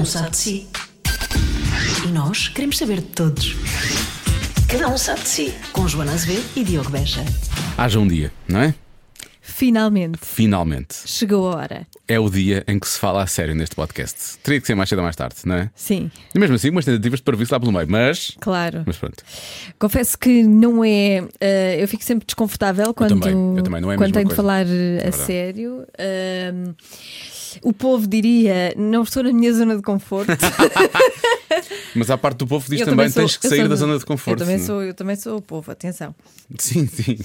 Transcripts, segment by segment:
um sabe de si. E nós queremos saber de todos. Cada um sabe de si. Com Joana Azevedo e Diogo Beja. Haja um dia, não é? Finalmente Finalmente. chegou a hora. É o dia em que se fala a sério neste podcast. Teria que ser mais cedo ou mais tarde, não é? Sim, E mesmo assim, umas tentativas de parvoíce lá pelo meio, mas. claro. Mas pronto. Confesso que não é. eh, eu fico sempre desconfortável quando, também, eu também, não é a quando tenho de falar eh, a verdade. sério. Ahm, o povo diria: não estou na minha zona de conforto. Mas à parte do povo diz Eu também, sou- tens que sair da zona de conforto. Eu também, não é? sou, eu também sou o povo, atenção. Sim, sim.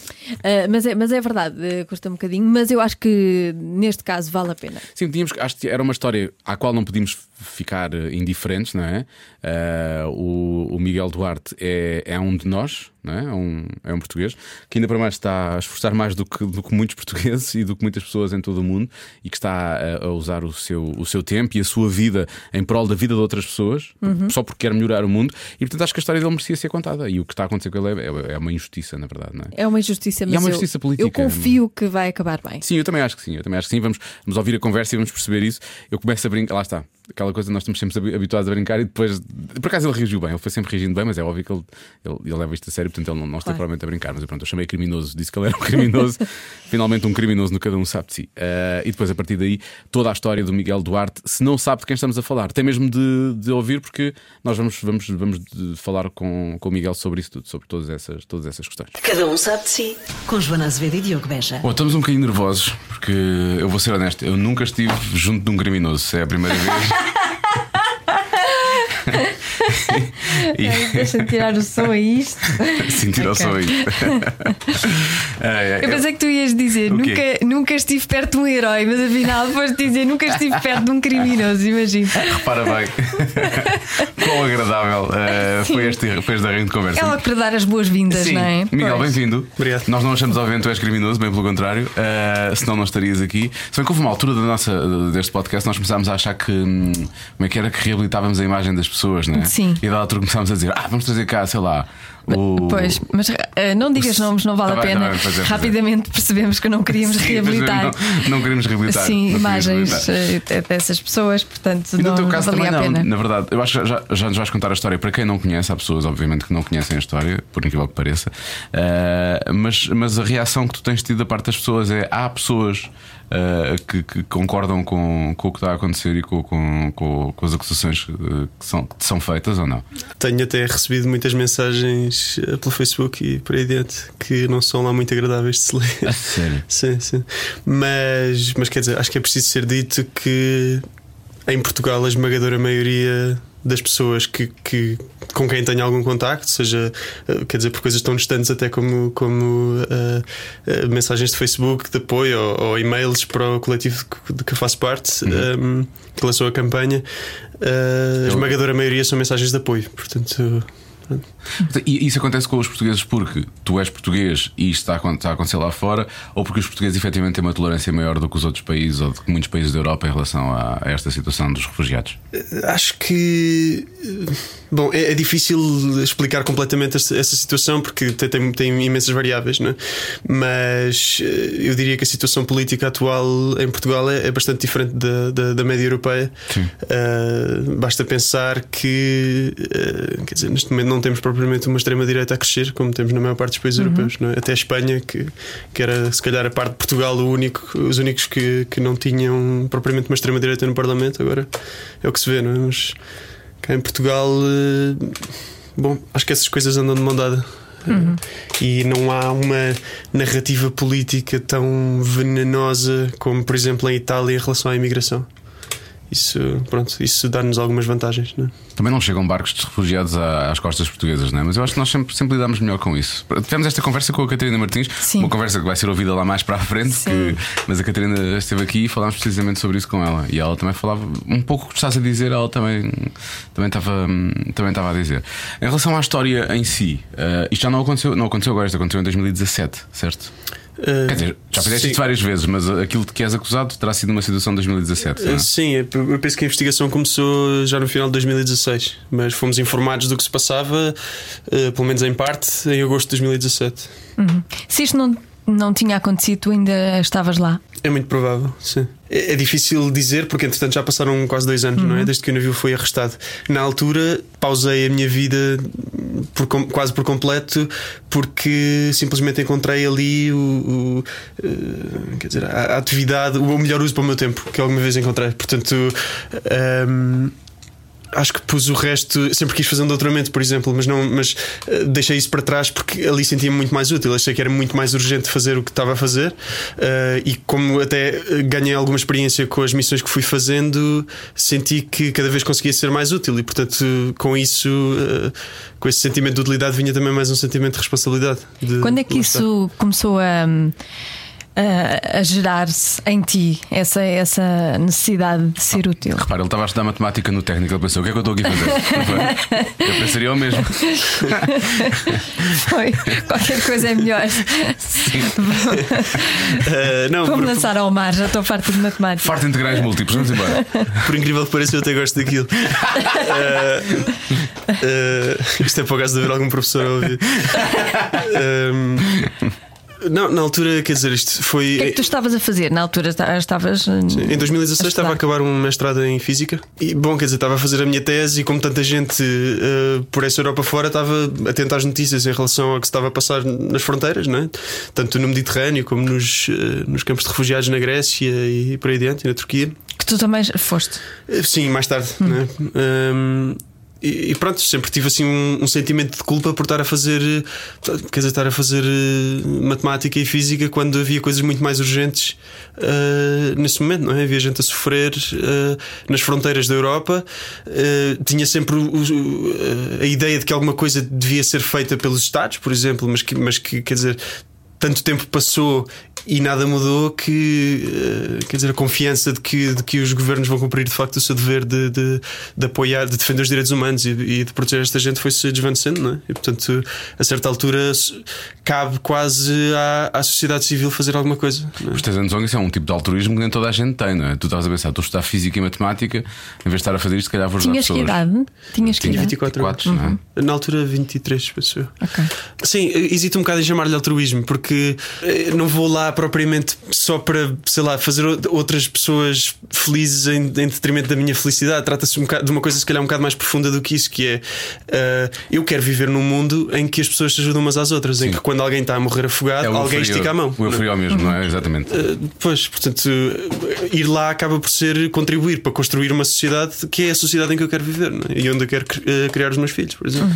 Ah, mas, é, mas é verdade, eh, custa um bocadinho, mas eu acho que neste caso vale a pena. Sim, tínhamos, acho que era uma história à qual não podíamos ficar eh, indiferentes, não é? Ah, o, o Miguel Duarte é, é um de nós, não é? É um, é um português que ainda para mais está a esforçar mais do que, do que muitos portugueses e do que muitas pessoas em todo o mundo e que está a, a usar o seu, o seu tempo e a sua vida em prol da vida de outras pessoas, só porque quer melhorar o mundo. E portanto acho que a história dele merecia ser contada. E o que está a acontecer com ele é, é- é uma injustiça, na verdade, é? É uma injustiça, E mas é uma eu- justiça política. eu confio que vai acabar bem. Sim, eu também acho que sim. Eu também acho que sim. Vamos, vamos ouvir a conversa e vamos perceber isso. Eu começo a brincar. Lá está. Aquela coisa que nós estamos sempre habi- habituados a brincar e depois. Por acaso ele reagiu bem. Ele foi sempre reagindo bem, mas é óbvio que ele, ele, ele leva isto a sério, portanto ele não, não está Claro. provavelmente a brincar. Mas eu, pronto, eu chamei criminoso. Disse que ele era um criminoso. Finalmente um criminoso no Cada Um Sabe de Si. Eh, e depois, a partir daí, toda a história do Miguel Duarte. Se não sabe de quem estamos a falar, tem mesmo de, de ouvir, porque nós vamos, vamos, vamos falar com, com o Miguel sobre isso tudo, sobre todas essas, todas essas questões. Cada um sabe de si. Com Joana Azevedo e Diogo Beja. Bom, estamos um bocadinho nervosos porque eu vou ser honesto, eu nunca estive junto de um criminoso, é a primeira vez. e, Deixa-me tirar o som a isto. sentir ao Ok. som aí. Ai, ai, Eu pensei que tu ias dizer O nunca, nunca estive perto de um herói, mas afinal foste dizer nunca estive perto de um criminoso, imagina. Repara bem. Quão agradável eh, foi, este, foi este arranjo de conversa. É logo para dar as boas-vindas, Sim. não é? Miguel, bem-vindo. Obrigado. Nós não achamos obviamente que tu és criminoso, bem pelo contrário, uh, senão não estarias aqui. Se bem que houve uma altura da nossa, deste podcast, nós começámos a achar que hum, como é que era que reabilitávamos a imagem das pessoas, não é? Sim. E da altura começámos a dizer, ah, vamos trazer cá, sei lá. O... Pois, mas eh, não digas nomes, não vale Tá a bem, pena. bem, é. Rapidamente percebemos que não queríamos Sim, reabilitar. Não, não queremos reabilitar. não Sim, imagens reabilitar. eh, dessas pessoas, portanto, E no não, teu caso não valia também a não, pena. na verdade, eu acho que já, já nos vais contar a história para quem não conhece, há pessoas, obviamente, que não conhecem a história, por incrível que pareça, Uh, mas, mas a reação que tu tens tido da parte das pessoas é há pessoas uh, que, que concordam com, com o que está a acontecer e com, com, com, as acusações uh, que são, que são feitas ou não? Tenho até recebido muitas mensagens eh, pelo Facebook e por aí adiante que não são lá muito agradáveis de se ler. sério? Sim, sim. Mas, mas quer dizer, acho que é preciso ser dito que em Portugal a esmagadora maioria das pessoas que, que, com quem tenho algum contacto, seja, eh, quer dizer, por coisas tão distantes até como, como eh, eh, mensagens de Facebook de apoio ou, ou e-mails para o coletivo de que- eu faço parte, Uhum. eh, que lançou a campanha, eh, a esmagadora maioria são mensagens de apoio. Portanto, E isso acontece com os portugueses porque tu és português e isto está a, acon- está a acontecer lá fora, ou porque os portugueses efetivamente têm uma tolerância maior do que os outros países ou do que muitos países da Europa em relação a, a esta situação dos refugiados? Acho que. eh, Bom, é, é difícil explicar completamente essa, essa situação porque tem, tem, tem imensas variáveis, não é? mas eh, eu diria que a situação política atual em Portugal é, é bastante diferente da, da, da média europeia. Eh, basta pensar que, eh, quer dizer, neste momento não temos propriamente uma extrema-direita a crescer, como temos na maior parte dos países europeus, não é? até a Espanha, que, que era se calhar a parte de Portugal único, os únicos que, que não tinham propriamente uma extrema-direita no Parlamento, agora é o que se vê, não é? Mas cá em Portugal, eh, bom, acho que essas coisas andam de mão dada. Eh, E não há uma narrativa política tão venenosa como, por exemplo, em Itália em relação à imigração. Isso, pronto, isso dá-nos algumas vantagens, não é? Também não chegam barcos de refugiados às costas portuguesas, não é? Mas eu acho que nós sempre, sempre lidamos melhor com isso. Tivemos esta conversa com a Catarina Martins, Sim. uma conversa que vai ser ouvida lá mais para a frente, que- mas a Catarina esteve aqui e falámos precisamente sobre isso com ela. E ela também falava um pouco o que estás a dizer, ela também, também, estava, também estava a dizer. Em relação à história em si, eh, isto já não aconteceu, não aconteceu agora, isto aconteceu em 2017, certo? Eh, Quer dizer, já fizeste isto várias vezes, mas aquilo de que és acusado terá sido uma situação de 2017. não é? Eh, Sim, eu penso que a investigação começou já no final de 2016, mas fomos informados do que se passava, eh, pelo menos em parte, em agosto de 2017. Se isto não, não tinha acontecido, tu ainda estavas lá. É muito provável, sim. é é difícil dizer, porque entretanto já passaram quase dois anos, não é? Desde que o navio foi arrestado. Na altura, pausei a minha vida por quase por completo, porque simplesmente encontrei ali o, o, eh, quer dizer, a, a atividade, o melhor uso para o meu tempo que alguma vez encontrei. Portanto. ehm, Acho que pus o resto, sempre quis fazer um doutoramento, por exemplo, mas não, mas eh, deixei isso para trás porque ali sentia-me muito mais útil. Achei que era muito mais urgente fazer o que estava a fazer. eh, e como até eh, ganhei alguma experiência com as missões que fui fazendo, senti que cada vez conseguia ser mais útil. E portanto, com isso, eh, com esse sentimento de utilidade, vinha também mais um sentimento de responsabilidade. de- Quando é que isso começou a, a, a gerar-se em ti, essa, essa necessidade de ser útil? Repara, ele estava a estudar matemática no técnico. Ele pensou: o que é que eu estou aqui a fazer? Eu pensaria o mesmo. Foi. Qualquer coisa é melhor. Eh, não, Vou-me por, lançar ao mar, já estou farto de matemática. Farto de integrais múltiplos, vamos embora. por incrível que pareça, eu até gosto daquilo. Eh, eh, isto é para o caso de haver algum professor a ouvir. Ehm, não, na altura, quer dizer, isto foi. O que é que tu estavas a fazer? Na altura esta- estavas. Em 2016 a estava a acabar um mestrado em Física e, bom, quer dizer, estava a fazer a minha tese e, como tanta gente eh, por essa Europa fora, estava atento às notícias em relação ao que se estava a passar nas fronteiras, não é? tanto no Mediterrâneo como nos, eh, nos campos de refugiados na Grécia e por aí adiante, e na Turquia. Que tu também foste. Eh, Sim, mais tarde, né? Um, e, pronto, sempre tive assim um, um sentimento de culpa por estar a fazer, quer dizer, estar a fazer eh, matemática e física quando havia coisas muito mais urgentes eh, nesse momento, não é? Havia gente a sofrer eh, nas fronteiras da Europa. Eh, tinha sempre o- o- a ideia de que alguma coisa devia ser feita pelos Estados, por exemplo, mas que, mas que quer dizer tanto tempo passou e nada mudou que eh, quer dizer a confiança de que, de que os governos vão cumprir de facto o seu dever de, de, de apoiar, de defender os direitos humanos e, e de proteger esta gente foi-se desvanecendo, não é? E portanto, a certa altura se- cabe quase à, à sociedade civil fazer alguma coisa. é? Mas tens a noção que isso é um tipo de altruísmo que nem toda a gente tem, não é? Tu estavas a pensar, estou a estudar física e matemática, em vez de estar a fazer isto, se calhar vou ajudar Tinhas que pessoas. idade? Tinhas que Tinha idade? 24 24, não é? Na altura, 23, penso eu. Ok. Sim, hesito um bocado em chamar-lhe altruísmo, porque eh, não vou lá propriamente só para, sei lá, fazer outras pessoas felizes em, em detrimento da minha felicidade. Trata-se um de uma coisa, se calhar, um bocado mais profunda do que isso, que é eh, eu quero viver num mundo em que as pessoas se ajudam umas às outras, em Sim. que quando alguém está a morrer afogado, É alguém inferior- estica a mão. O inferior mesmo, não é? Exatamente. Uh, Pois, portanto, uh, ir lá acaba por ser contribuir para construir uma sociedade que é a sociedade em que eu quero viver é? e onde eu quero uh, criar os meus filhos, por exemplo.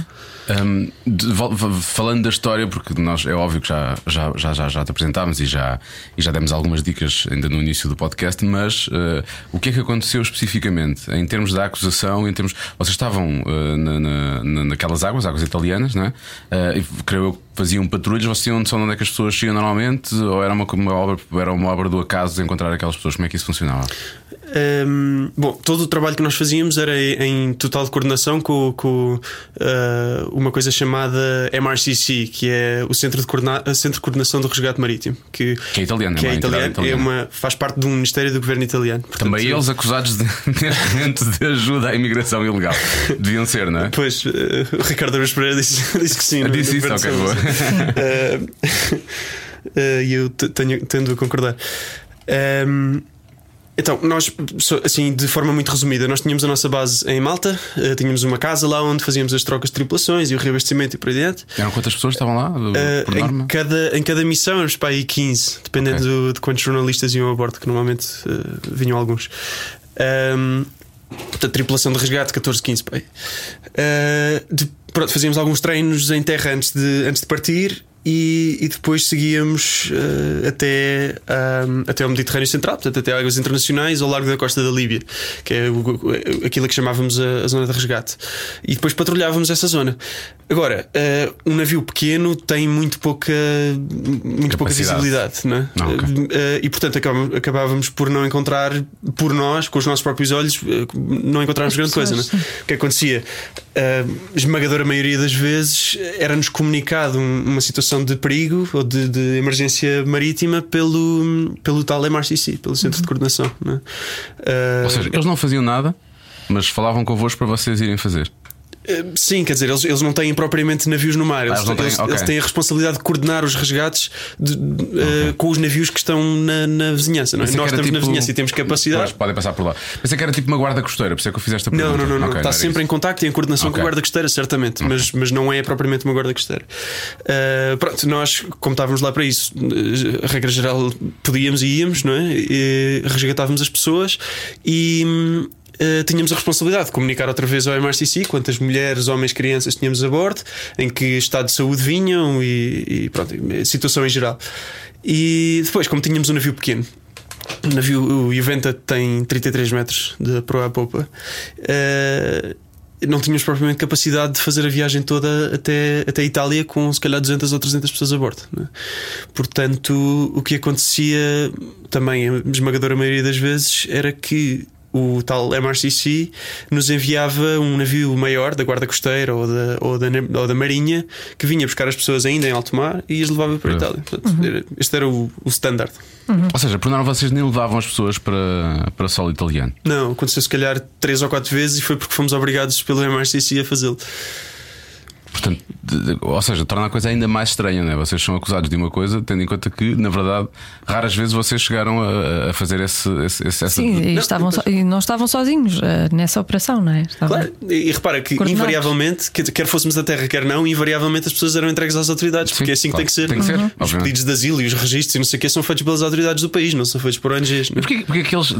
Um, de- vol- v- falando da história, porque nós é óbvio que já, já, já, já, já te apresentámos e já, e já demos algumas dicas ainda no início do podcast, mas uh, o que é que aconteceu especificamente em termos da acusação? Em termos, vocês estavam uh, na, na- na- naquelas águas, águas italianas, não é? Uh, creio eu faziam patrulhas, vocês tinham noção de onde é que as pessoas iam normalmente? Ou era uma, uma obra, era uma obra do acaso de encontrar aquelas pessoas? Como é que isso funcionava? Um, bom, todo o trabalho que nós fazíamos era em total coordenação com, com, uh, uma coisa chamada MRCC, que é o Centro de, Coordena- Centro de Coordenação do Resgate Marítimo, que, Que é italiano, que é é entidade italiano, é uma, faz parte de um Ministério do Governo italiano. Portanto, Também eles acusados de, de ajuda à imigração ilegal. Deviam ser, não é? Pois, uh, o Ricardo Araújo Pereira disse, disse que sim. Disse isso, ok, boa. Eh, eh, E eu te- tenho, tendo a concordar. Ehm, então, nós, assim, de forma muito resumida, nós tínhamos a nossa base em Malta, eh, tínhamos uma casa lá onde fazíamos as trocas de tripulações e o reabastecimento e por aí adiante. Eram quantas pessoas estavam lá? norma? em, cada, em cada missão éramos para aí 15, dependendo Ok. do- de quantos jornalistas iam a bordo, que normalmente eh, vinham alguns. Ahm, portanto, tripulação de resgate, 14, 15 para aí. Ah, de- pronto, fazíamos alguns treinos em terra antes de, antes de partir. E, e depois seguíamos eh, até, ahm, até ao Mediterrâneo Central, portanto, até águas internacionais, ao largo da costa da Líbia, que é o- o- aquilo que chamávamos a, a zona de resgate. E depois patrulhávamos essa zona. Agora, eh, um navio pequeno tem muito pouca, muito pouca visibilidade, não é? Ah, ok. Eh, e portanto acabávamos, acabávamos por não encontrar, por nós, com os nossos próprios olhos, eh, não encontrarmos grande coisa. não é? O que acontecia? A esmagadora maioria das vezes era-nos comunicado um- uma situação de perigo ou de, de emergência marítima pelo, pelo tal MRCC, pelo Centro de Coordenação. Não é? Eh, Ou seja, eles não faziam nada, mas falavam convosco para vocês irem fazer. Sim, quer dizer, eles, eles não têm propriamente navios no mar. Eles, eles não têm- eles- ok. eles têm a responsabilidade de coordenar os resgates de- eh, com os navios que estão na, na vizinhança. Não é? Nós estamos na tipo- vizinhança e temos Pois, capacidade. podem passar por lá. Pensei que era tipo uma guarda costeira, por isso é que eu fiz esta Não, pergunta. não, não, não. Ok, está era sempre isso. em contacto e em coordenação com a guarda costeira, certamente, mas, mas não é propriamente uma guarda costeira. Uh, pronto, nós, como estávamos lá para isso, uh, a regra geral podíamos e íamos, não é? E resgatávamos as pessoas e. uh, tínhamos a responsabilidade de comunicar outra vez ao MRCC quantas mulheres, homens, crianças tínhamos a bordo, em que estado de saúde vinham e, e pronto, a situação em geral. E depois, como tínhamos um navio pequeno, o navio, o Juventa tem 33 metros de proa a popa. eh, não tínhamos propriamente capacidade de fazer a viagem toda até, até a Itália com se calhar 200 ou 300 pessoas a bordo. né? Portanto, o que acontecia também, a esmagadora maioria das vezes, era que o tal MRCC nos enviava um navio maior da Guarda Costeira ou da, ou da, ou da Marinha que vinha buscar as pessoas ainda em alto mar e as levava para a Itália. Portanto, era- este era o, o standard. Ou seja, por norma vocês nem levavam as pessoas para, para solo italiano. Não, aconteceu se calhar três ou quatro vezes e foi porque fomos obrigados pelo MRCC a fazê-lo. Portanto, ou seja, torna a coisa ainda mais estranha, não é? Vocês são acusados de uma coisa, tendo em conta que, na verdade, raras vezes vocês chegaram a, a fazer esse, esse, esse- essa. Sim, e, Não, estavam só- e não estavam sozinhos eh, nessa operação, não é? Estavam- Claro, e, e repara que Coordenados. invariavelmente, quer, fôssemos da terra, quer não, invariavelmente as pessoas eram entregues às autoridades, porque Sim, é assim que claro. tem que ser. Tem que ser, Os obviamente. pedidos de asilo e os registros e não sei o que são feitos pelas autoridades do país, não são feitos por ONGs. Mas porquê, porquê que eles.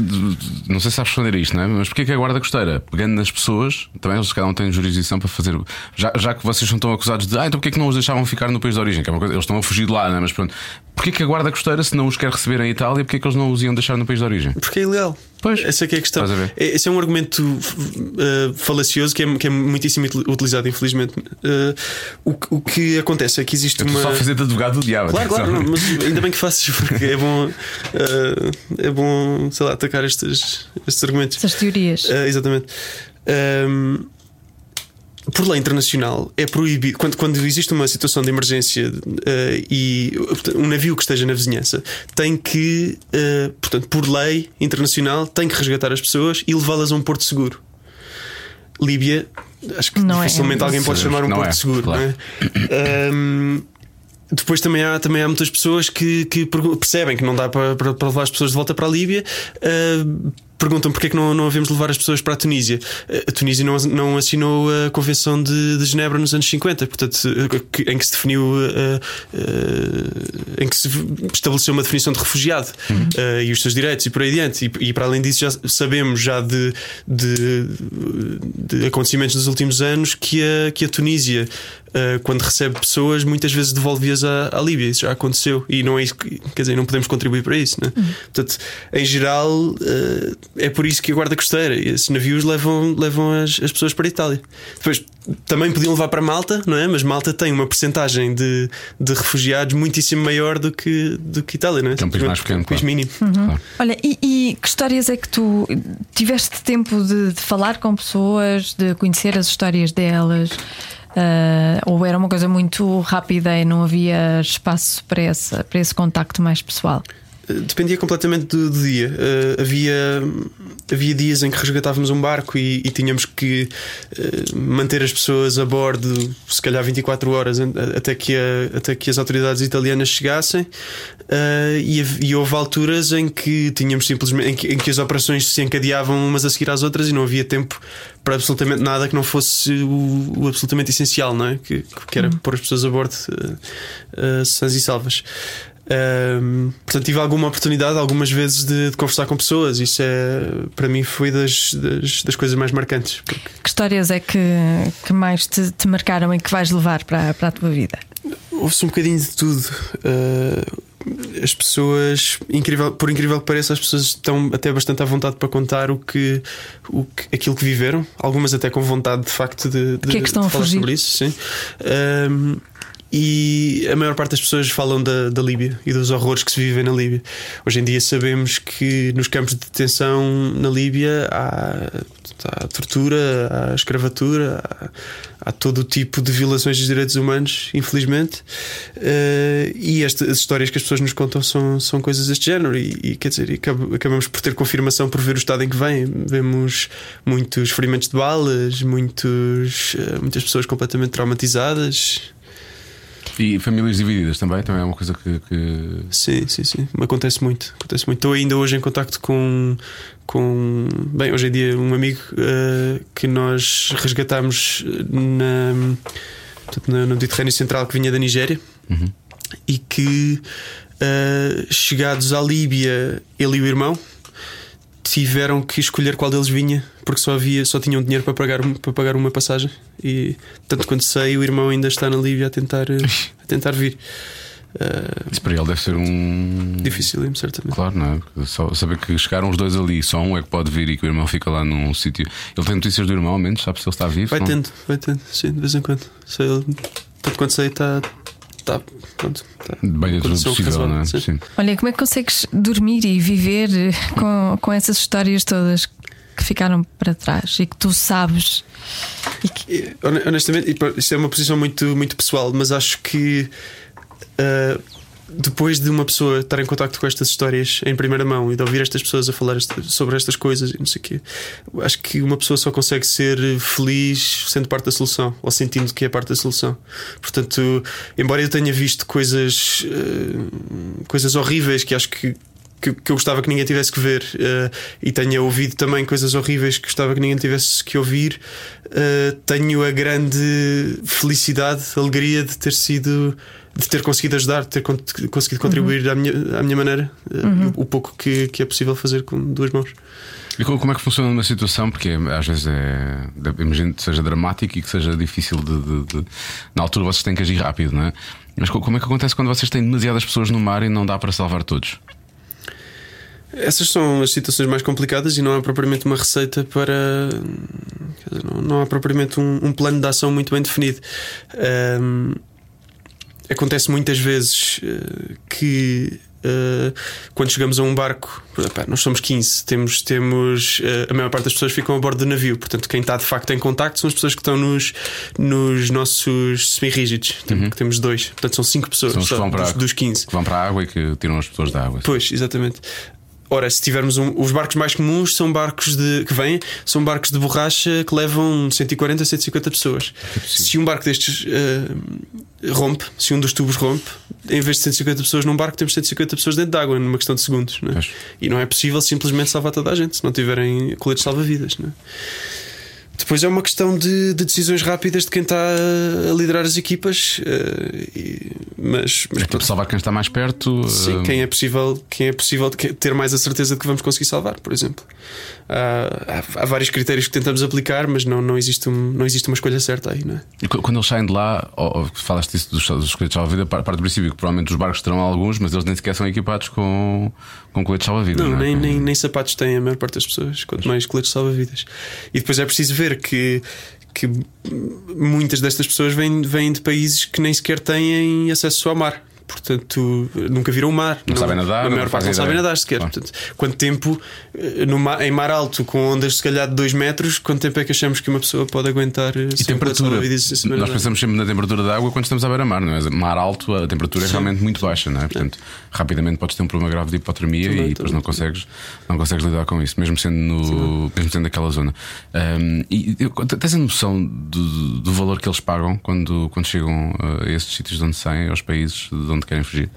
Não sei se sabes responder a isto, não é? Mas porquê que a Guarda Costeira, pegando nas pessoas, também eles cada um têm jurisdição para fazer. Já, já que vocês são tão acusados de. Ah, então porquê que não os deixavam ficar no país de origem? Que é uma coisa, eles estão a fugir de lá, não é? Mas pronto. Porquê que a Guarda Costeira, se não os quer receber em Itália, porquê que eles não os iam deixar no país de origem? Porque é ilegal. Pois. Essa é que é a questão. É- Esse é um argumento uh, falacioso que é, que é muitíssimo util- utilizado, infelizmente. Uh, o, que- o que acontece é que existe uma. só fazer de advogado do diabo. Claro, claro, não, mas ainda bem que faças, porque é bom, uh, é bom, sei lá, atacar estes, estes argumentos. Essas teorias. Uh, exatamente. Um, por lei internacional é proibido quando, quando existe uma situação de emergência uh, e um navio que esteja na vizinhança tem que, uh, portanto, por lei internacional, tem que resgatar as pessoas e levá-las a um porto seguro. Líbia, acho que Não é. dificilmente alguém pode chamar um não porto é, seguro, claro. não é? Um, depois também há, também há muitas pessoas que, que percebem que não dá para, para, para levar as pessoas de volta para a Líbia. uh, perguntam porque é que não, não havemos levar as pessoas para a Tunísia. Uh, A Tunísia não, não assinou a Convenção de, de Genebra nos anos 50, portanto, que- em que se definiu, uh, uh, em que se estabeleceu uma definição de refugiado uh, e os seus direitos e por aí adiante. E, e para além disso, já sabemos já de, de, de acontecimentos dos últimos anos que a, que a Tunísia. Quando recebe pessoas, muitas vezes devolve-as à, à Líbia. Isso já aconteceu e não é isso que, quer dizer, não podemos contribuir para isso. Né? Portanto, em geral, é por isso que a Guarda Costeira e esses navios levam, levam as, as pessoas para a Itália. Depois também podiam levar para Malta, não é? Mas Malta tem uma percentagem de, de refugiados muitíssimo maior do que, do que Itália, não é? Que é um país mais pequeno, Um país claro. mínimo. Claro. Olha, e, e que histórias é que tu tiveste tempo de, de falar com pessoas, de conhecer as histórias delas? Ah, ou era uma coisa muito rápida e não havia espaço para esse, para esse contacto mais pessoal? Dependia completamente do, do dia. Uh, havia, havia dias em que resgatávamos um barco e, e tínhamos que uh, manter as pessoas a bordo, se calhar 24 horas, até que, a- até que as autoridades italianas chegassem. Uh, e, e houve alturas em que tínhamos simplesmente em que, em que as operações se encadeavam umas a seguir às outras e não havia tempo para absolutamente nada que não fosse o, o absolutamente essencial, não é? Que, que era pôr as pessoas a bordo sãs e salvas. Um, portanto, tive alguma oportunidade algumas vezes de, de conversar com pessoas. Isso é, para mim, foi das, das, das coisas mais marcantes. Porque Que histórias é que, que mais te, te marcaram e que vais levar para, para a tua vida? houve-se um bocadinho de tudo. Uh, as pessoas, incrível, por incrível que pareça, as pessoas estão até bastante à vontade para contar o que, o que aquilo que viveram. Algumas até com vontade, de facto, de, de, que é que estão de a falar fugir? sobre isso. Sim. Um, e a maior parte das pessoas falam da, da Líbia e dos horrores que se vivem na Líbia. Hoje em dia sabemos que nos campos de detenção na Líbia há, há tortura, há escravatura, há, há, todo o tipo de violações dos direitos humanos, infelizmente. Uh, e esta, as histórias que as pessoas nos contam são, são coisas deste género. E, e quer dizer, acabamos por ter confirmação por ver o estado em que vem. Vemos muitos ferimentos de balas, muitos, uh, muitas pessoas completamente traumatizadas. E famílias divididas também, também é uma coisa que, que, Sim, sim, sim. Acontece muito. Acontece muito. Estou ainda hoje em contacto com, com bem, hoje em dia um amigo uh, que nós resgatámos na, no Mediterrâneo Central que vinha da Nigéria uhum. e que uh, chegados à Líbia, ele e o irmão tiveram que escolher qual deles vinha, porque só havia, só tinham dinheiro para pagar, para pagar uma passagem. E tanto quanto sei, o irmão ainda está na Líbia a tentar, a tentar vir. Uh, Isso para ele deve ser um. Difícil, certamente. Claro, não é? Só saber que chegaram os dois ali, só um é que pode vir e que o irmão fica lá num sítio. Ele tem notícias do irmão, ao menos, sabe se ele está vivo? Vai não? tendo, vai tendo, sim, de vez em quando. Sei, ele, tanto quanto sei, está, Tá, pronto, tá. Bem dentro do possível, não é? Sim. Sim. Olha, como é que consegues dormir e viver com, com essas histórias todas que ficaram para trás e que tu sabes? E que... Honestamente, isto é uma posição muito, muito pessoal, mas acho que. Uh, depois de uma pessoa estar em contato com estas histórias em primeira mão e de ouvir estas pessoas a falar sobre estas coisas e não sei o quê, acho que uma pessoa só consegue ser feliz sendo parte da solução ou sentindo que é parte da solução. Portanto, embora eu tenha visto coisas, uh, coisas horríveis que acho que que, que, eu gostava que ninguém tivesse que ver uh, e tenha ouvido também coisas horríveis que gostava que ninguém tivesse que ouvir, uh, tenho a grande felicidade, alegria de ter sido de ter conseguido ajudar, de ter conseguido contribuir uhum. à, minha, à minha maneira uh, uhum. o, o, pouco que, que é possível fazer com duas mãos. E como é que funciona numa situação? Porque às vezes é. Imagino que seja dramático e que seja difícil de, de, de, Na altura vocês têm que agir rápido, não é? Mas como é que acontece quando vocês têm demasiadas pessoas no mar e não dá para salvar todos? Essas são as situações mais complicadas e não há propriamente uma receita para. não há propriamente um, um plano de ação muito bem definido. Um, acontece muitas vezes uh, que. Uh, quando chegamos a um barco, nós somos 15, temos, temos uh, a maior parte das pessoas ficam a bordo do navio, portanto, quem está de facto em contacto são as pessoas que estão nos, nos nossos semi-rígidos, uhum. temos dois, portanto, são 5 pessoas são só, dos, dos 15 que vão para a água e que tiram as pessoas da água. Pois, exatamente. Ora, se tivermos um, os barcos mais comuns são barcos de que vêm, são barcos de borracha que levam 140 a 150 pessoas. Se um barco destes uh, rompe, se um dos tubos rompe, em vez de 150 pessoas num barco, temos 150 pessoas dentro de água, numa questão de segundos. Não é? E não é possível simplesmente salvar toda a gente se não tiverem coletes salva-vidas. Não é? Depois é uma questão de, de, decisões rápidas de quem está a liderar as equipas. Uh, e, mas, mas é tipo salvar quem está mais perto. Sim, uh... quem é possível, quem é possível ter mais a certeza de que vamos conseguir salvar, por exemplo. Há, há, há vários critérios que tentamos aplicar, mas não, não, existe um, não existe uma escolha certa aí, não é? E quando eles saem de lá, ou, ou falaste disso dos, dos coletes salva-vida, parte do princípio que provavelmente os barcos terão alguns, mas eles nem sequer são equipados com, com coletes salva-vida. Não, não é? nem, nem, nem sapatos têm a maior parte das pessoas, quanto mais coletes salva-vidas. E depois é preciso ver que que muitas destas pessoas vêm, vêm de países que nem sequer têm acesso ao mar portanto nunca viram o mar. Não, não sabem nadar, a maior parte não sabem nadar sequer. Claro. Portanto, quanto tempo eh, mar, em mar alto, com ondas se calhar de 2 metros, quanto tempo é que achamos que uma pessoa pode aguentar? Eh, e temperatura? Nós pensamos sempre na temperatura da água quando estamos à beira-mar, não é? Mar alto, a temperatura Sim. é realmente muito baixa, não é? Portanto, é. rapidamente podes ter um problema grave de hipotermia também, e depois não consegues, não consegues lidar com isso, mesmo sendo, no, mesmo sendo naquela zona. Um, e tens a noção do, do, valor que eles pagam quando, quando chegam a esses sítios de onde saem, aos países de onde querem fugir?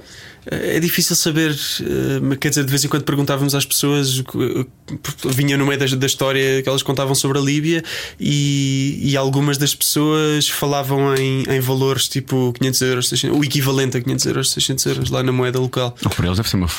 É difícil saber, eh, quer dizer, de vez em quando perguntávamos às pessoas, eh, vinha no meio da, da história que elas contavam sobre a Líbia e, e algumas das pessoas falavam em, em, valores tipo 500 euros, 600, o equivalente a 500 euros, 600 euros lá na moeda local. Que para eles deve ser uma,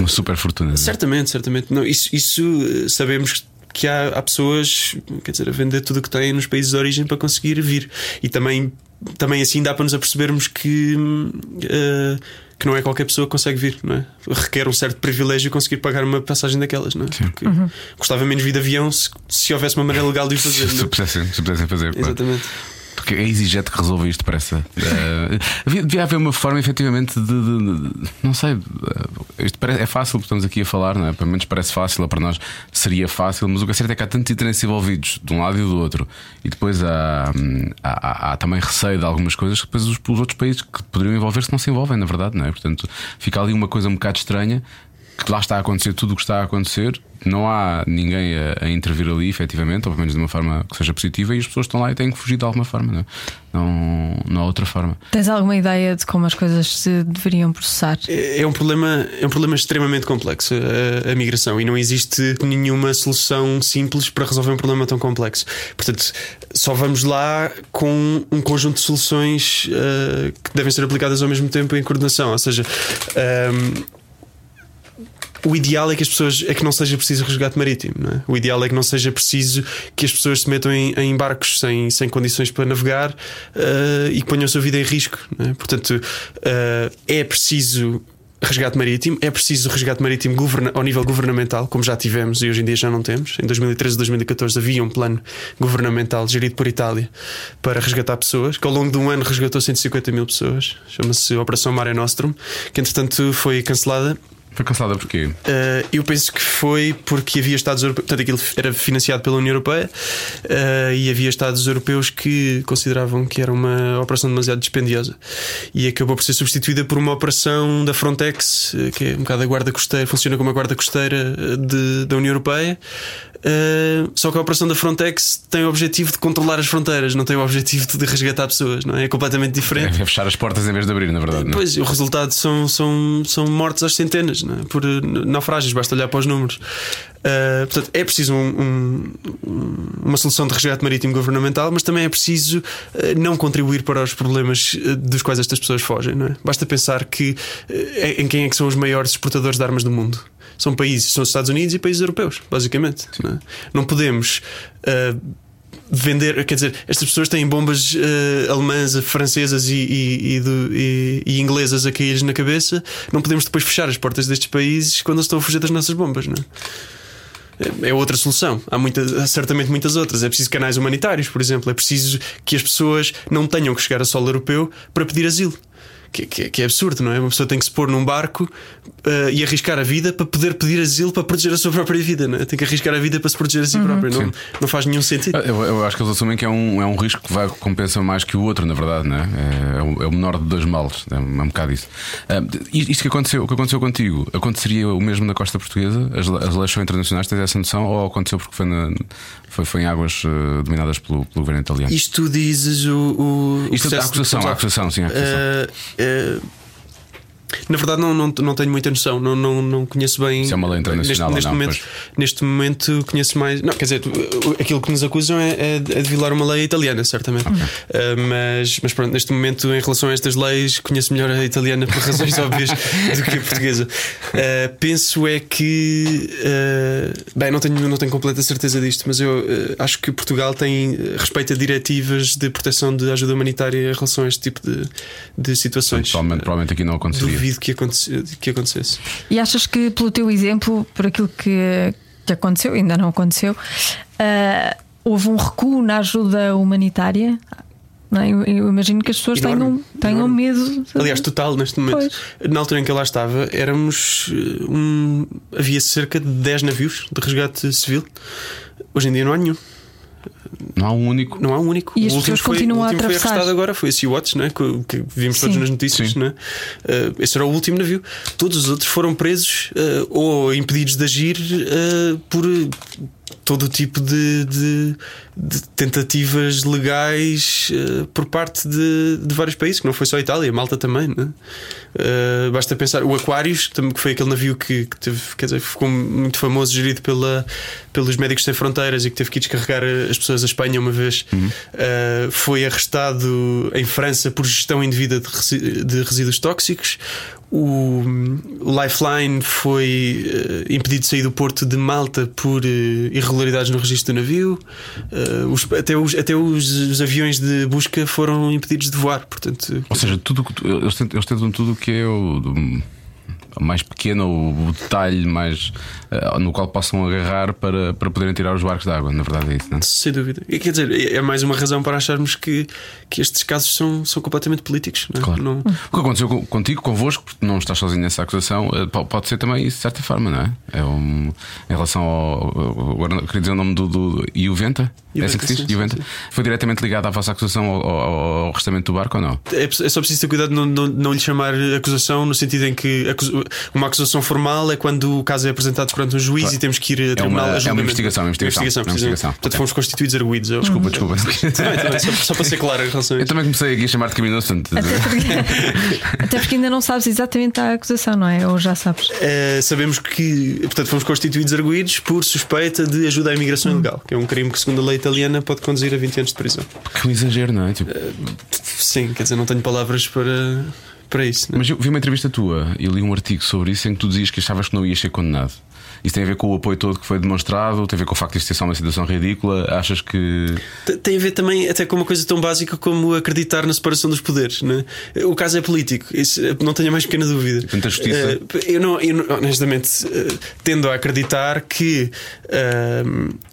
uma super fortuna. É? Certamente, certamente. Não, isso, isso eh, sabemos que há, há pessoas, quer dizer, a vender tudo o que têm nos países de origem para conseguir vir e também também assim dá para nos apercebermos que, uh, que não é qualquer pessoa que consegue vir, não é? Requer um certo privilégio conseguir pagar uma passagem daquelas, não é? Porque uhum. gostava menos vir de avião se, se houvesse uma maneira legal de o fazer. se, é? pudessem, se pudessem fazer, Exatamente. Claro. Que é EasyJet que resolve isto depressa. Uh, havia- devia haver uma forma, efetivamente, de. de- de- não sei. uh, isto parece- é fácil, estamos aqui a falar, não é? Pelo menos parece fácil, ou para nós seria fácil, mas o que é certo é que há tantos interesses envolvidos de um lado e do outro, e depois há, hum, há, há- há também receio de algumas coisas que depois os, os outros países que poderiam envolver-se não se envolvem, na verdade, não é? Portanto, fica ali uma coisa um bocado estranha. Que lá está a acontecer tudo o que está a acontecer, não há ninguém a, a intervir ali, efetivamente, ou pelo menos de uma forma que seja positiva, e as pessoas estão lá e têm que fugir de alguma forma, não, é? não, não há outra forma. Tens alguma ideia de como as coisas se deveriam processar? É é um problema, é um problema extremamente complexo a, a migração e não existe nenhuma solução simples para resolver um problema tão complexo. Portanto, só vamos lá com um conjunto de soluções eh, que devem ser aplicadas ao mesmo tempo em coordenação. Ou seja, ehm, o ideal é que as pessoas é que não seja preciso resgate marítimo. Não é? O ideal é que não seja preciso que as pessoas se metam em, em barcos sem, sem condições para navegar eh, e que ponham a sua vida em risco. é? Portanto, eh, é preciso resgate marítimo, é preciso resgate marítimo ao nível governamental, como já tivemos e hoje em dia já não temos. Em 2013 e 2014 havia um plano governamental gerido por Itália para resgatar pessoas, que ao longo de um ano resgatou 150 mil pessoas. Chama-se Operação Mare Nostrum, que entretanto foi cancelada Foi cancelada porquê? Uh, eu penso que foi porque havia Estados europeus, portanto, aquilo era financiado pela União Europeia uh, e havia Estados europeus que consideravam que era uma operação demasiado dispendiosa e acabou por ser substituída por uma operação da Frontex, uh, que é um bocado a guarda costeira, funciona como a guarda costeira de- da União Europeia. Uh, só que a operação da Frontex tem o objetivo de controlar as fronteiras, não tem o objetivo de resgatar pessoas, não é? É completamente diferente. É fechar as portas em vez de abrir, na verdade. não é? Pois, o resultado são, são, são mortes às centenas é? por naufrágios, basta olhar para os números. Uh, portanto, é preciso um- um- uma solução de resgate marítimo governamental, mas também é preciso uh, não contribuir para os problemas dos quais estas pessoas fogem. Não é? Basta pensar que em quem é que são os maiores exportadores de armas do mundo. São países, são os Estados Unidos e países europeus, basicamente. Não, é? Não podemos. uh, vender, quer dizer, estas pessoas têm bombas eh, alemãs, francesas e, e, e do- e- inglesas a cair na cabeça. Não podemos depois fechar as portas destes países quando eles estão a fugir das nossas bombas, não é? É outra solução. Há, há certamente muitas outras. É preciso canais humanitários, por exemplo. É preciso que as pessoas não tenham que chegar a solo europeu para pedir asilo. Que, que- que é absurdo, não é? Uma pessoa tem que se pôr num barco eh, e arriscar a vida para poder pedir asilo para proteger a sua própria vida, não é? Tem que arriscar a vida para se proteger a si próprio. Não, não faz nenhum sentido. Eu, eu acho que eles assumem que é um, é um risco que vai compensa mais que o outro, na verdade, não é? É, é o, é o menor de dois males, é um, é um bocado isso. Ah, isto que aconteceu, o que aconteceu contigo, aconteceria o mesmo na costa portuguesa? As, as leis são internacionais, tens essa noção? Ou aconteceu porque foi, na- foi, foi em águas eh, dominadas pelo, pelo governo italiano? Isto tu dizes o. o Isto é a acusação, a Portugal. acusação, sim, a acusação. Eh, uh, na verdade, não, não, não tenho muita noção, não, não, não conheço bem. Se é uma lei internacional neste, neste não, momento, neste momento conheço mais. Não, quer dizer, aquilo que nos acusam é, é de violar uma lei italiana, certamente. Eh, mas, mas pronto, neste momento, em relação a estas leis, conheço melhor a italiana por razões óbvias do que a portuguesa. Eh, penso é que. eh, bem, não tenho, não tenho completa certeza disto, mas eu acho que Portugal tem respeito a diretivas de proteção de ajuda humanitária em relação a este tipo de, de situações. Provavelmente, provavelmente aqui não aconteceria. Duvido que, aconte- que acontecesse. E achas que, pelo teu exemplo, por aquilo que, que aconteceu, ainda não aconteceu, ah, houve um recuo na ajuda humanitária? Não é? eu, eu imagino que as pessoas Enorme, tenham, tenham enorme. medo. de- Aliás, total, neste momento. Na altura em que eu lá estava, éramos. eh, Um, havia cerca de 10 navios de resgate civil. Hoje em dia não há nenhum. Não há um único. Não há um único. E as o pessoas foi, continuam o a último foi atravessar. arrestado agora, foi a Sea-Watch, né? que, que vimos todos nas notícias. Né? Eh, esse era o último navio. Todos os outros foram presos eh, ou impedidos de agir eh, por todo o tipo de, de- de tentativas legais eh, por parte de, de vários países, que não foi só a Itália, Malta também. Eh, basta pensar, o Aquarius, que foi aquele navio que, que teve, quer dizer, ficou muito famoso, gerido pela, pelos Médicos Sem Fronteiras e que teve que descarregar as pessoas a Espanha uma vez, eh, foi arrestado em França por gestão indevida de resíduos tóxicos. O o Lifeline foi eh, impedido de sair do porto de Malta por eh, irregularidades no registro do navio. Eh, os- até os, até os, os aviões de busca foram impedidos de voar. Portanto, Ou seja, tudo, eles tentam tudo o que é o. do- mais pequena, o, o detalhe mais uh, no qual possam agarrar para, para poderem tirar os barcos de água. Na verdade, é isso, não é? Sem dúvida. E, quer dizer, é mais uma razão para acharmos que, que estes casos são, são completamente políticos. Não é? Claro. Não... O que aconteceu contigo, convosco, porque não estás sozinho nessa acusação, pode ser também isso de certa forma, não é? é um, em relação ao. Agora queria dizer o nome do, do Iuventa? É assim que se diz? Iuventa? Foi diretamente ligado à vossa acusação ao, ao, ao restamento do barco ou não? É, é só preciso ter cuidado de não, não, não lhe chamar acusação, no sentido em que uma acusação formal é quando o caso é apresentado perante um juiz claro. e temos que ir a tribunal é uma, é uma investigação, uma investigação. investigação, uma investigação. Portanto, fomos constituídos arguídos. Eu... Desculpa, desculpa. também, também, só, só, para ser claro em relação a isso. Eu também comecei aqui a chamar-te criminoso. Até porque, até porque ainda não sabes exatamente a acusação, não é? Ou já sabes? É, sabemos que, portanto, fomos constituídos arguídos por suspeita de ajuda à imigração hum. ilegal, que é um crime que, segundo a lei italiana, pode conduzir a 20 anos de prisão. Que um exagero, não é? Tipo... Uh, sim, quer dizer, não tenho palavras para para isso. Mas eu vi uma entrevista tua e li um artigo sobre isso em que tu dizias que achavas que não ias ser condenado. Isso tem a ver com o apoio todo que foi demonstrado? Tem a ver com o facto de isto ser só uma situação ridícula? Achas que. Tem a ver também até com uma coisa tão básica como acreditar na separação dos poderes. Né? O caso é político, isso não tenho a mais pequena dúvida. Portanto, a justiça. Uh, eu, não, eu honestamente uh, tendo a acreditar que,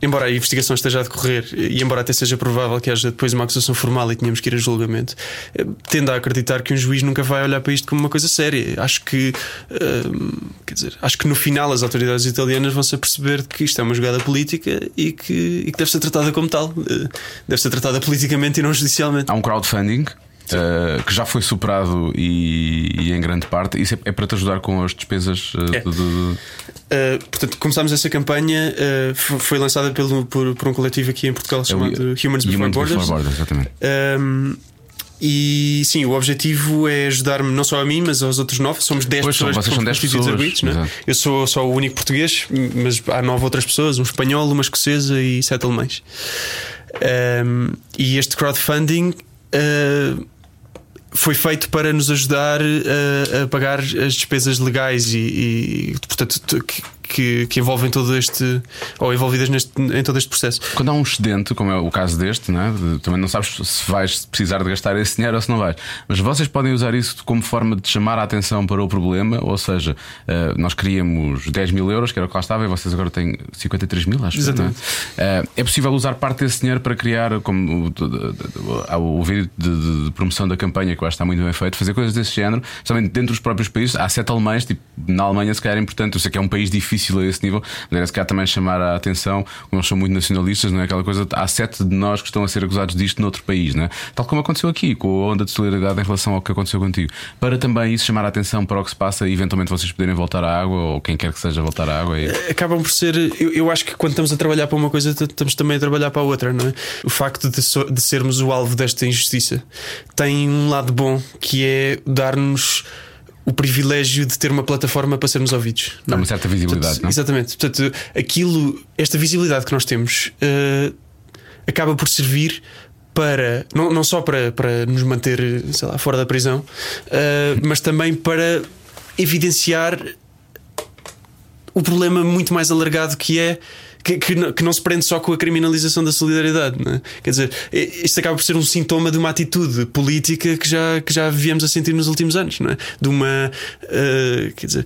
embora a investigação esteja a decorrer e embora até seja provável que haja depois uma acusação formal e tenhamos que ir a julgamento, tendo a acreditar que um juiz nunca vai olhar para isto como uma coisa séria. Acho que, quer dizer, acho que no final as autoridades italianas vão-se perceber que isto é uma jogada política e que, e que deve ser tratada como tal. Eh, deve ser tratada politicamente e não judicialmente. Há um crowdfunding. Uh, que já foi superado e, e, em grande parte, isso é, é para te ajudar com as despesas uh, é. de, de... Uh, portanto, começámos essa campanha, foi lançada pelo, por, por, um coletivo aqui em Portugal chamado é Humans Before Humans Borders. Before Borders exatamente. Ehm, e sim, o objetivo é ajudar-me não só a mim, mas aos outros nove. Somos 10 pois pessoas. Vocês são 10 pessoas. Arbitros, né? Eu sou só o único português, mas há nove outras pessoas: um espanhol, uma escocesa e sete alemães. Um, e este crowdfunding. Uh, foi feito para nos ajudar a, a pagar as despesas legais e, e portanto, que, que, que, envolvem todo este ou envolvidas neste, em todo este processo. Quando há um excedente, como é o caso deste, não é? também não sabes se vais precisar de gastar esse dinheiro ou se não vais. Mas vocês podem usar isso como forma de chamar a atenção para o problema, ou seja, eh, nós queríamos 10 mil euros, que era o que lá estava, e vocês agora têm 53 mil, acho Exatamente. que é? é possível usar parte desse dinheiro para criar, como o, vídeo de, de, promoção da campanha, que eu acho que está muito bem feito, fazer coisas desse género, somente dentro dos próprios países. Há sete alemães, tipo, na Alemanha, se calhar é importante. Eu sei que é um país difícil difícil a esse nível, mas era se calhar também chamar a atenção, nós somos muito nacionalistas, não é? Aquela coisa, há sete de nós que estão a ser acusados disto noutro país, não é? Tal como aconteceu aqui, com a onda de solidariedade em relação ao que aconteceu contigo. Para também isso chamar a atenção para o que se passa e eventualmente vocês poderem voltar à água, ou quem quer que seja voltar à água. E... Acabam por ser, eu, eu acho que quando estamos a trabalhar para uma coisa, estamos também a trabalhar para a outra, não é? O facto de, so, de sermos o alvo desta injustiça tem um lado bom que é dar-nos o privilégio de ter uma plataforma para sermos ouvidos. Dá uma certa visibilidade, Portanto, não? Exatamente. Portanto, aquilo, esta visibilidade que nós temos uh, acaba por servir para não, não só para, para nos manter sei lá, fora da prisão, uh, mas também para evidenciar o problema muito mais alargado que é que, que, não, que, não, se prende só com a criminalização da solidariedade. É? Quer dizer, isto acaba por ser um sintoma de uma atitude política que já, que já viemos a sentir nos últimos anos, é? De uma. Uh, quer dizer.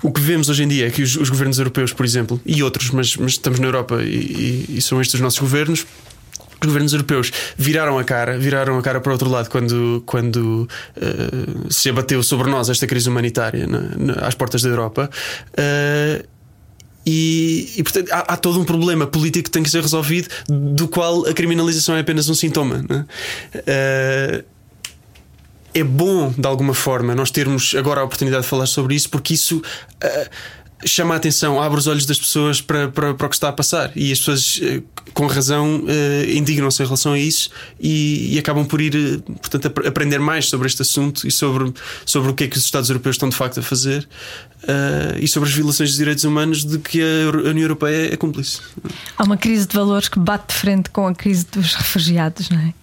O que vemos hoje em dia é que os, os governos europeus, por exemplo, e outros, mas, mas estamos na Europa e, e, e são estes os nossos governos, os governos europeus viraram a cara, viraram a cara para o outro lado quando, quando uh, se abateu sobre nós esta crise humanitária na, às portas da Europa. Uh, e, e portanto, há, há, todo um problema político que tem que ser resolvido, do qual a criminalização é apenas um sintoma. É? Uh, é bom, de alguma forma, nós termos agora a oportunidade de falar sobre isso, porque isso. Uh, chama a atenção, abre os olhos das pessoas para, para, para o que está a passar e as pessoas, uh, com razão, indignam-se em relação a isso e, e, acabam por ir, portanto, aprender mais sobre este assunto e sobre, sobre o que é que os Estados Europeus estão de facto a fazer uh, e sobre as violações dos direitos humanos de que a União Europeia é cúmplice. Há uma crise de valores que bate de frente com a crise dos refugiados, não é?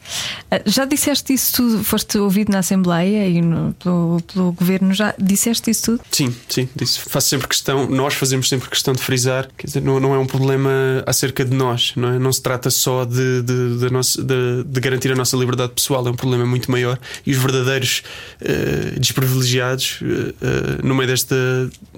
Já disseste isso tudo? Foste ouvido na Assembleia e no, pelo, pelo, Governo? Já disseste isso tudo? Sim, sim, disse. Faço sempre questão. Nós fazemos sempre questão de frisar, quer dizer, não, não é um problema acerca de nós, não, é? não se trata só de, de, de, nossa, de, de garantir a nossa liberdade pessoal, é um problema muito maior e os verdadeiros uh, desprivilegiados uh, uh, no meio desta,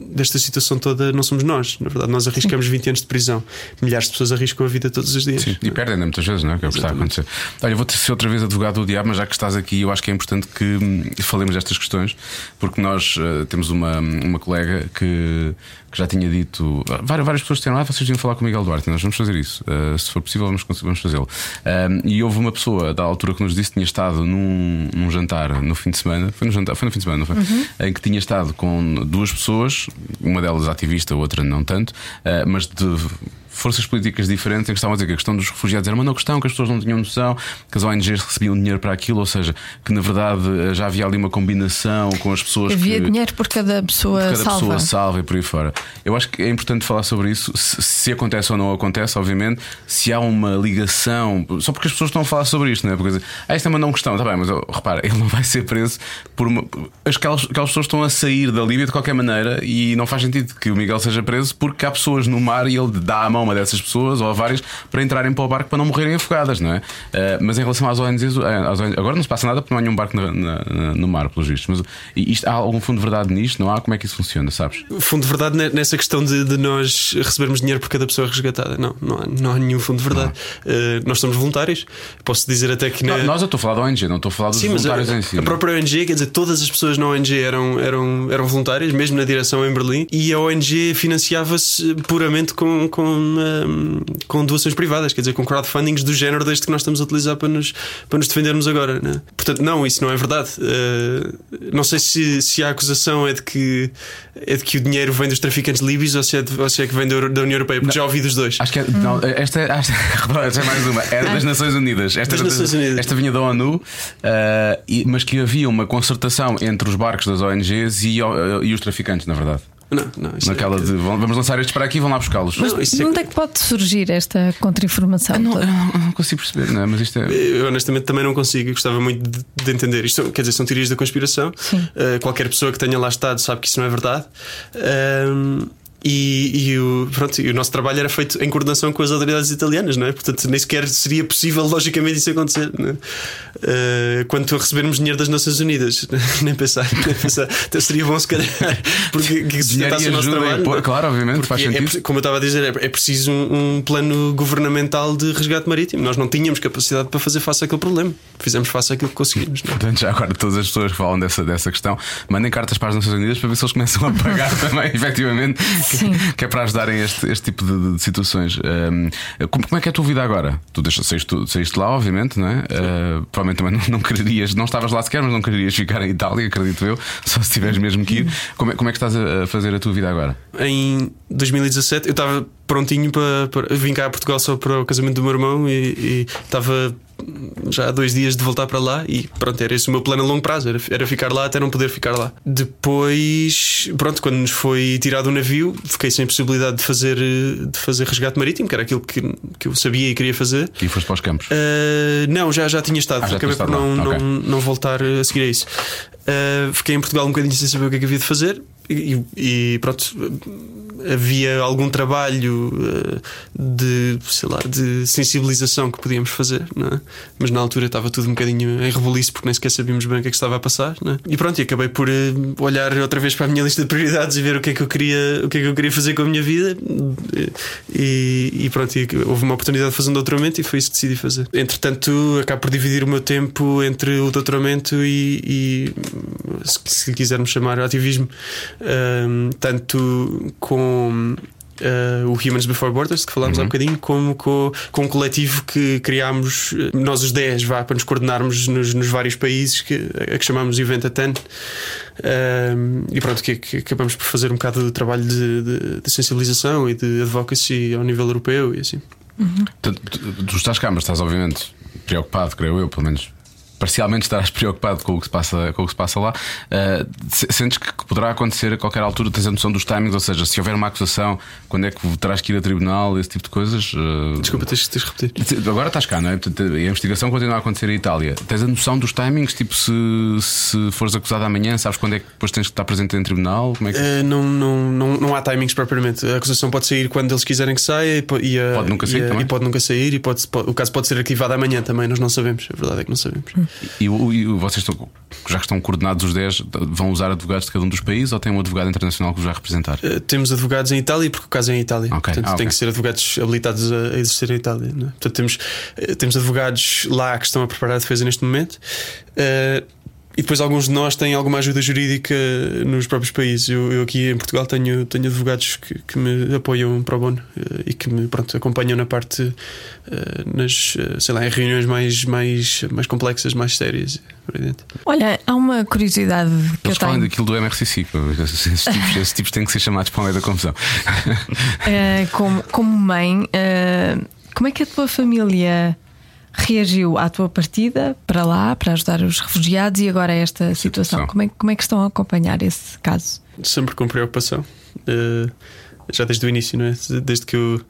desta situação toda não somos nós. Na verdade, nós arriscamos 20 anos de prisão, milhares de pessoas arriscam a vida todos os dias. Sim, e perdem muitas vezes, não é? Que é o que está a acontecer. Olha, eu vou ser outra vez advogado do diabo, mas já que estás aqui, eu acho que é importante que hum, falemos destas questões, porque nós temos uma, uma colega que, que já tinha dito. Várias, várias pessoas disseram: Ah, vocês deviam falar com o Miguel Duarte, nós vamos fazer isso. Uh, se for possível, vamos, vamos fazê-lo. Uh, e houve uma pessoa da altura que nos disse que tinha estado num, num jantar no fim de semana, foi no, jantar, foi no fim de semana, não foi? Uhum. Em que tinha estado com duas pessoas, uma delas ativista, outra não tanto, uh, mas de forças políticas diferentes em que estavam a dizer que a questão dos refugiados era uma não questão, que as pessoas não tinham noção, que as ONGs recebiam dinheiro para aquilo, ou seja, que na verdade já havia ali uma combinação com as pessoas. Havia que, dinheiro por cada pessoa por cada salva. pessoa salva e por aí fora. Eu acho que é importante falar sobre isso, se, se, acontece ou não acontece, obviamente, se há uma ligação, só porque as pessoas estão a falar sobre isto, não é? Porque ah, isto é uma não questão, está bem, mas oh, repara, ele não vai ser preso por uma. Aquelas, aquelas pessoas estão a sair da Líbia de qualquer maneira e não faz sentido que o Miguel seja preso porque há pessoas no mar e ele dá a mão uma dessas pessoas ou a várias para entrarem para o barco para não morrerem afogadas, não é? Uh, mas em relação às ONGs, eh, às ONGs, agora não se passa nada porque não há nenhum barco na, na, no mar, pelos vistos. Mas isto, há algum fundo de verdade nisto? Não há? Como é que isso funciona, sabes? Fundo de verdade nessa questão de, de nós recebermos dinheiro por cada pessoa resgatada. Não, não há, não há nenhum fundo de verdade. Uh, nós somos voluntários. Posso dizer até que. Na... nós eu estou a falar da ONG, não estou a falar dos Sim, voluntários a, em si. A própria ONG, quer dizer, todas as pessoas na ONG eram, eram, eram voluntárias, mesmo na direção em Berlim, e a ONG financiava-se puramente com, com, um, com doações privadas, quer dizer, com crowdfundings do género deste que nós estamos a utilizar para nos, para nos defendermos agora. Né? Portanto, não, isso não é verdade. Uh, não sei se, se a acusação é de, que, é de que o dinheiro vem dos traficantes líbios ou se é, de, ou se é que vem da, União Europeia, porque não, já ouvi dos dois. Acho que é, não, esta, esta, esta é mais uma, era das Nações Unidas. Esta, das Nações Unidas. esta vinha da ONU, uh, e, mas que havia uma concertação entre os barcos das ONGs e, e os traficantes, na verdade. Não, não, Naquela é... de vamos lançar estes para aqui e vão lá buscá-los. Mas não, onde é... é que pode surgir esta contra-informação? Não, não, não, consigo perceber, não é? Mas isto é... Eu honestamente também não consigo, gostava muito de, de entender. Isto quer dizer, são teorias da conspiração. Uh, qualquer pessoa que tenha lá estado sabe que isso não é verdade. Uh, e, e, o, pronto, e o nosso trabalho era feito em coordenação com as autoridades italianas, não é? Portanto, nem sequer seria possível, logicamente, isso acontecer. É? Uh, quanto a recebermos dinheiro das Nações Unidas, nem pensar, nem pensar. Então seria bom, se calhar, porque que se o nosso trabalho. Pô, claro, obviamente, faz é sentido. É, como eu estava a dizer, é, é preciso um, um, plano governamental de resgate marítimo. Nós não tínhamos capacidade para fazer face àquele problema. Fizemos face àquilo que conseguimos. É? Portanto, já agora todas as pessoas que falam dessa, dessa questão mandem cartas para as Nações Unidas para ver se eles começam a pagar também, efetivamente Sim. que é para ajudarem este, este tipo de, de situações. Um, como, como, é que é a tua vida agora? Tu deixas, saíste, saíste lá, obviamente, não é? Uh, provavelmente também não, não, quererias, não estavas lá sequer, mas não quererias ficar em Itália, acredito eu, só se tiveres mesmo que ir. Como é, como é que estás a fazer a tua vida agora? Em 2017 eu estava prontinho para, para. Vim cá a Portugal só para o casamento do meu irmão e, e estava já há dois dias de voltar para lá e pronto, era esse o meu plano a longo prazo, era, era ficar lá até não poder ficar lá. Depois, pronto, quando nos foi tirado o navio, fiquei sem possibilidade de fazer, de fazer resgate marítimo, que era aquilo que, que eu sabia e queria fazer. E foste para os campos? Uh, não, já, já tinha estado, ah, já acabei por não, não, não voltar a seguir a isso. Uh, fiquei em Portugal um bocadinho sem saber o que é que havia de fazer e, e pronto havia algum trabalho uh, de, sei lá, de sensibilização que podíamos fazer, é? mas na altura estava tudo um bocadinho em rebuliço porque nem sequer sabíamos bem o que é que estava a passar. É? E pronto, e acabei por uh, olhar outra vez para a minha lista de prioridades e ver o que é que eu queria, o que é que eu queria fazer com a minha vida. E, e pronto, e houve uma oportunidade de fazer um doutoramento e foi isso que decidi fazer. Entretanto, acabo por dividir o meu tempo entre o doutoramento e, e se, se quisermos chamar ativismo, um, tanto com Uh, o Humans Before Borders, que falámos uhum. há um bocadinho, como com, com um coletivo que criámos, eh, nós os 10, vá, para nos coordenarmos nos, nos vários países, que, a que chamamos Event a 10. Uh, e pronto, que, que, acabamos por fazer um bocado de trabalho de, de, de, sensibilização e de advocacy ao nível europeu e assim. Uhum. Tu, tu, tu, estás cá, mas estás obviamente preocupado, creio eu, pelo menos parcialmente estarás preocupado com o que se passa, com o que se passa lá, uh, sentes que poderá acontecer a qualquer altura, tens a noção dos timings, ou seja, se houver uma acusação, quando é que terás que ir a tribunal, esse tipo de coisas. Uh... Desculpa, tens, tens de repetir. Agora estás cá, não é? a investigação continua a acontecer em Itália. Tens a noção dos timings, tipo, se, se fores acusado amanhã, sabes quando é que depois tens que estar presente em tribunal? Como é que... Uh, não, não, não, não há timings propriamente. A acusação pode sair quando eles quiserem que saia e, e pode nunca sair. E, e pode nunca sair e pode, pode, o caso pode ser arquivado amanhã também, nós não sabemos. A verdade é que não sabemos. E, e, e vocês estão, já que estão coordenados os 10, vão usar advogados de cada um dos países ou tem um advogado internacional que vos vai representar? Uh, temos advogados em Itália porque o caso é em Itália. Okay. Portanto, ah, tem okay. que ser advogados habilitados a, a existir em Itália. É? Portanto, temos, uh, temos advogados lá que estão a preparar a defesa neste momento. Uh, e depois alguns de nós têm alguma ajuda jurídica nos próprios países. Eu, eu aqui em Portugal tenho, tenho advogados que, que, me apoiam para o bono e que me pronto, acompanham na parte nas, sei lá, em reuniões mais, mais, mais complexas, mais sérias. Olha, há uma curiosidade que Eles eu tenho. daquilo do MRCC, esses tipos, esses tipos têm que ser chamados para o meio da confusão. Uh, como, como mãe, uh, como é que a tua família reagiu à tua partida para lá, para ajudar os refugiados e agora a esta situação? Como é, como é que estão a acompanhar esse caso? Sempre com preocupação. Uh, já desde o início, não é? Desde que eu,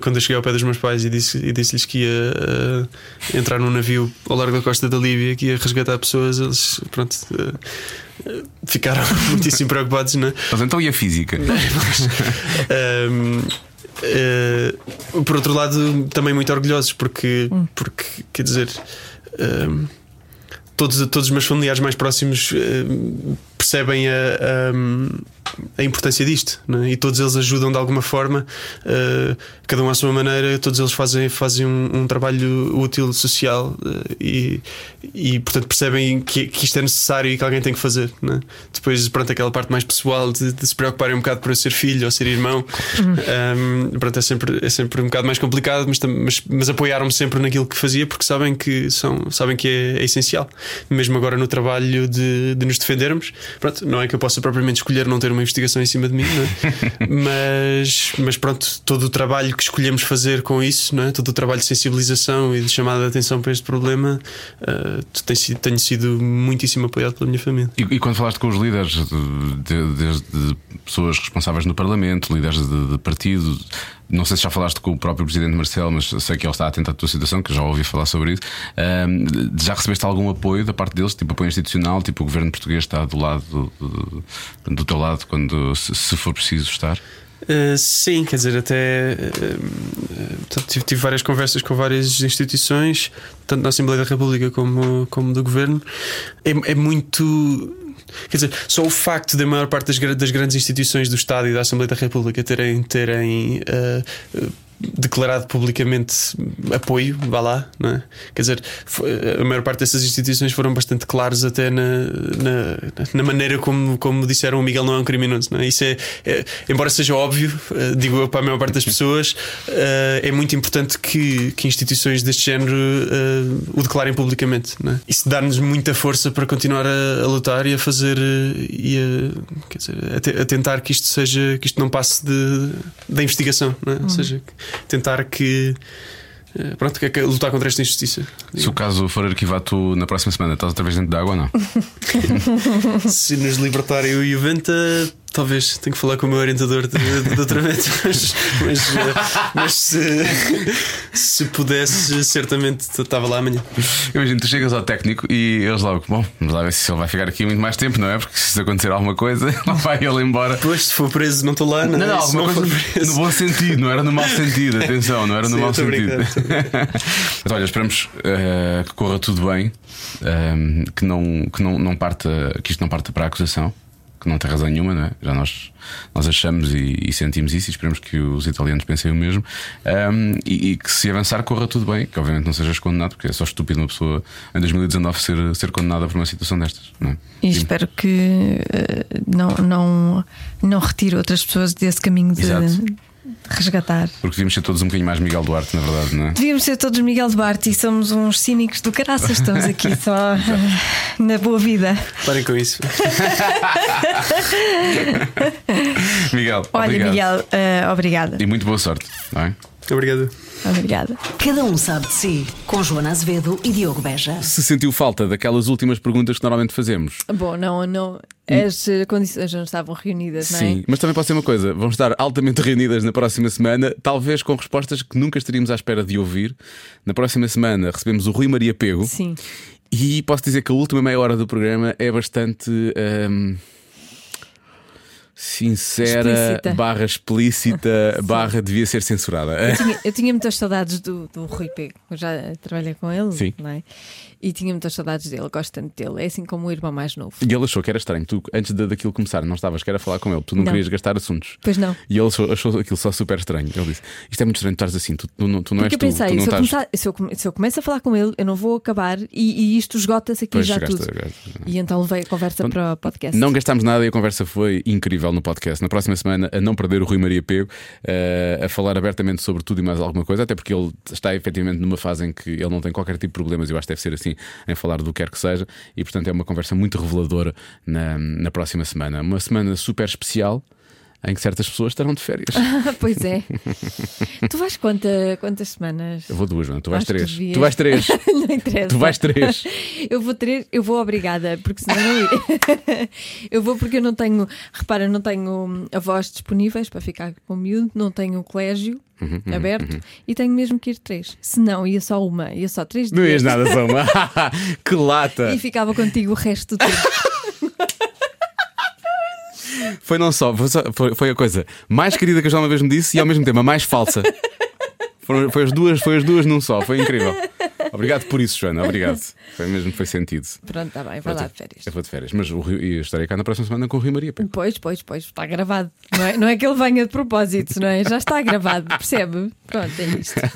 quando eu cheguei ao pé dos meus pais e disse-lhes disse que ia uh, entrar num navio ao largo da costa da Líbia que ia resgatar pessoas, eles, pronto. Uh, ficaram muitíssimo preocupados, não é? Mas então e a física? um, Uh, por outro lado, também muito orgulhosos, porque, Hum. porque quer dizer, um, todos, todos os meus familiares mais próximos uh, percebem a, a, a, importância disto é? e todos eles ajudam de alguma forma, uh, cada um à sua maneira. Todos eles fazem, fazem um, um trabalho útil social e, e, portanto, percebem que, que, isto é necessário e que alguém tem que fazer. É? Depois, pronto, aquela parte mais pessoal de, de, se preocuparem um bocado por eu ser filho ou ser irmão, Uhum. um, pronto, é, sempre, é sempre um bocado mais complicado, mas, mas, mas apoiaram-me sempre naquilo que fazia porque sabem que, são, sabem que é, é essencial. Mesmo agora no trabalho de, de nos defendermos. Pronto, não é que eu possa propriamente escolher não ter uma investigação em cima de mim, é? mas, mas pronto, todo o trabalho que escolhemos fazer com isso, não é? todo o trabalho de sensibilização e de chamada de atenção para este problema, uh, tenho, sido, tenho sido muitíssimo apoiado pela minha família. E, e quando falaste com os líderes, desde de, de pessoas responsáveis no Parlamento, líderes de, de partido, não sei se já falaste com o próprio Presidente Marcelo, mas sei que ele está atento à tua situação, que já ouvi falar sobre isso. Um, já recebeste algum apoio da parte deles, tipo apoio institucional, tipo o governo português está do lado do, do, do teu lado quando se, se for preciso estar? Uh, sim, quer dizer, até uh, tive, tive, várias conversas com várias instituições, tanto da Assembleia da República como, como do Governo. É, é muito. Quer dizer, só o facto da maior parte das, das, grandes instituições do Estado e da Assembleia da República terem, terem uh, declarado publicamente apoio, vá lá, não é? Quer dizer, a maior parte dessas instituições foram bastante claros até na, na, na, maneira como, como disseram o Miguel não é um criminoso, não é? Isso é, é embora seja óbvio, uh, digo eu para a maior parte das pessoas, uh, é muito importante que, que instituições deste género o declarem publicamente, não é? Isso dá-nos muita força para continuar a, a lutar e a fazer e a, quer dizer, a, te, a, tentar que isto seja, que isto não passe de, da investigação, não é? Ou seja, tentar que pronto, que é lutar contra esta injustiça. Se o caso for arquivado, tu na próxima semana estás outra vez dentro de água ou não? Se nos libertarem eu e o Venta, talvez tenho que falar com o meu orientador de, de doutoramento, mas, mas, mas se, se pudesse, certamente estava lá amanhã. Imagina, tu chegas ao técnico e eles logo, bom, vamos lá ver se ele vai ficar aqui muito mais tempo, não é? Porque se acontecer alguma coisa, vai ele embora. Pois, se for preso, não estou lá, não, não, não, alguma não coisa no bom sentido, não era no mau sentido, atenção, não era no Sim, mau sentido. Mas olha, esperamos uh, que corra tudo bem, uh, que, não, que, não, não parta, que isto não parta para a acusação que não tem razão nenhuma, não é? Já nós, nós achamos e, e sentimos isso e esperamos que os italianos pensem o mesmo um, e, e, que se avançar corra tudo bem, que obviamente não sejas condenado, porque é só estúpido uma pessoa em 2019 ser, ser condenada por uma situação destas, não é? E Sim. espero que uh, não, não, não retire outras pessoas desse caminho de. Exato resgatar. Porque devíamos ser todos um bocadinho mais Miguel Duarte, na verdade, não é? Devíamos ser todos Miguel Duarte e somos uns cínicos do caraças. Estamos aqui só na boa vida. Parem com isso. Miguel, Olha, obrigado. Miguel, uh, obrigada. E muito boa sorte, não é? Obrigado. Obrigada. Cada um sabe de si, com Joana Azevedo e Diogo Beja. Se sentiu falta daquelas últimas perguntas que normalmente fazemos. Bom, não, não. As eh, condições não estavam reunidas, não é? Sim, mas também pode ser uma coisa: vamos estar altamente reunidas na próxima semana, talvez com respostas que nunca estaríamos à espera de ouvir. Na próxima semana recebemos o Rui Maria Pego. Sim. E posso dizer que a última meia hora do programa é bastante. hum, sincera, Explícita. barra explícita, barra devia ser censurada. Eu tinha, eu tinha muitas saudades do, do Rui Pego. Eu já trabalhei com ele, Sim. não é? E tinha muitas saudades dele, gosto tanto dele. É assim como o irmão mais novo. E ele achou que era estranho. Tu, antes de, daquilo começar, não estavas quer a falar com ele, tu não, Não. querias gastar assuntos. Pois não. E ele achou, achou aquilo só super estranho. Ele disse: Isto é muito estranho, tu estás assim, tu, tu não, tu não Porque eu és tu. pensei, tu se, eu estás. começar- se, eu, come- se eu começo a falar com ele, eu não vou acabar e, e isto esgota-se aqui Pois, já tudo. a- E então levei a conversa Pronto. para o podcast. Não gastámos nada e a conversa foi incrível no podcast. Na próxima semana, a não perder o Rui Maria Pego, eh, a falar abertamente sobre tudo e mais alguma coisa, até porque ele está efetivamente numa fase em que ele não tem qualquer tipo de problemas, eu acho que deve ser assim, em falar do que quer que seja, e portanto é uma conversa muito reveladora na, na próxima semana. Uma semana super especial. Em que certas pessoas estarão de férias. pois é. tu vais quanta, quantas semanas? Eu vou duas, não? Tu vais Acho três. Tu vais três. não interessa. Tu vais três. Eu vou três, eu vou obrigada, porque senão não ir. eu vou porque eu não tenho, repara, não tenho hum, avós disponíveis para ficar com o miúdo, não tenho um colégio Uhum, aberto e tenho mesmo que ir três. Se não, ia só uma, ia só três Não dias. ias nada, Soma. que lata. E ficava contigo o resto do tempo. Foi não só, foi, foi- a coisa mais querida que eu já uma vez me disse e ao mesmo tempo a mais falsa. Foram, foi, as duas, foi as duas num só, foi incrível. Obrigado por isso, Joana, obrigado. Foi mesmo, foi sentido. Pronto, está bem, vai lá de férias. Eu vou de férias, mas o Rio, e estarei cá na próxima semana com o Rio Maria. Pois, pois, pois, está gravado. Não é, não é que ele venha de propósito, não é? Já está gravado, percebe? Pronto, é isto.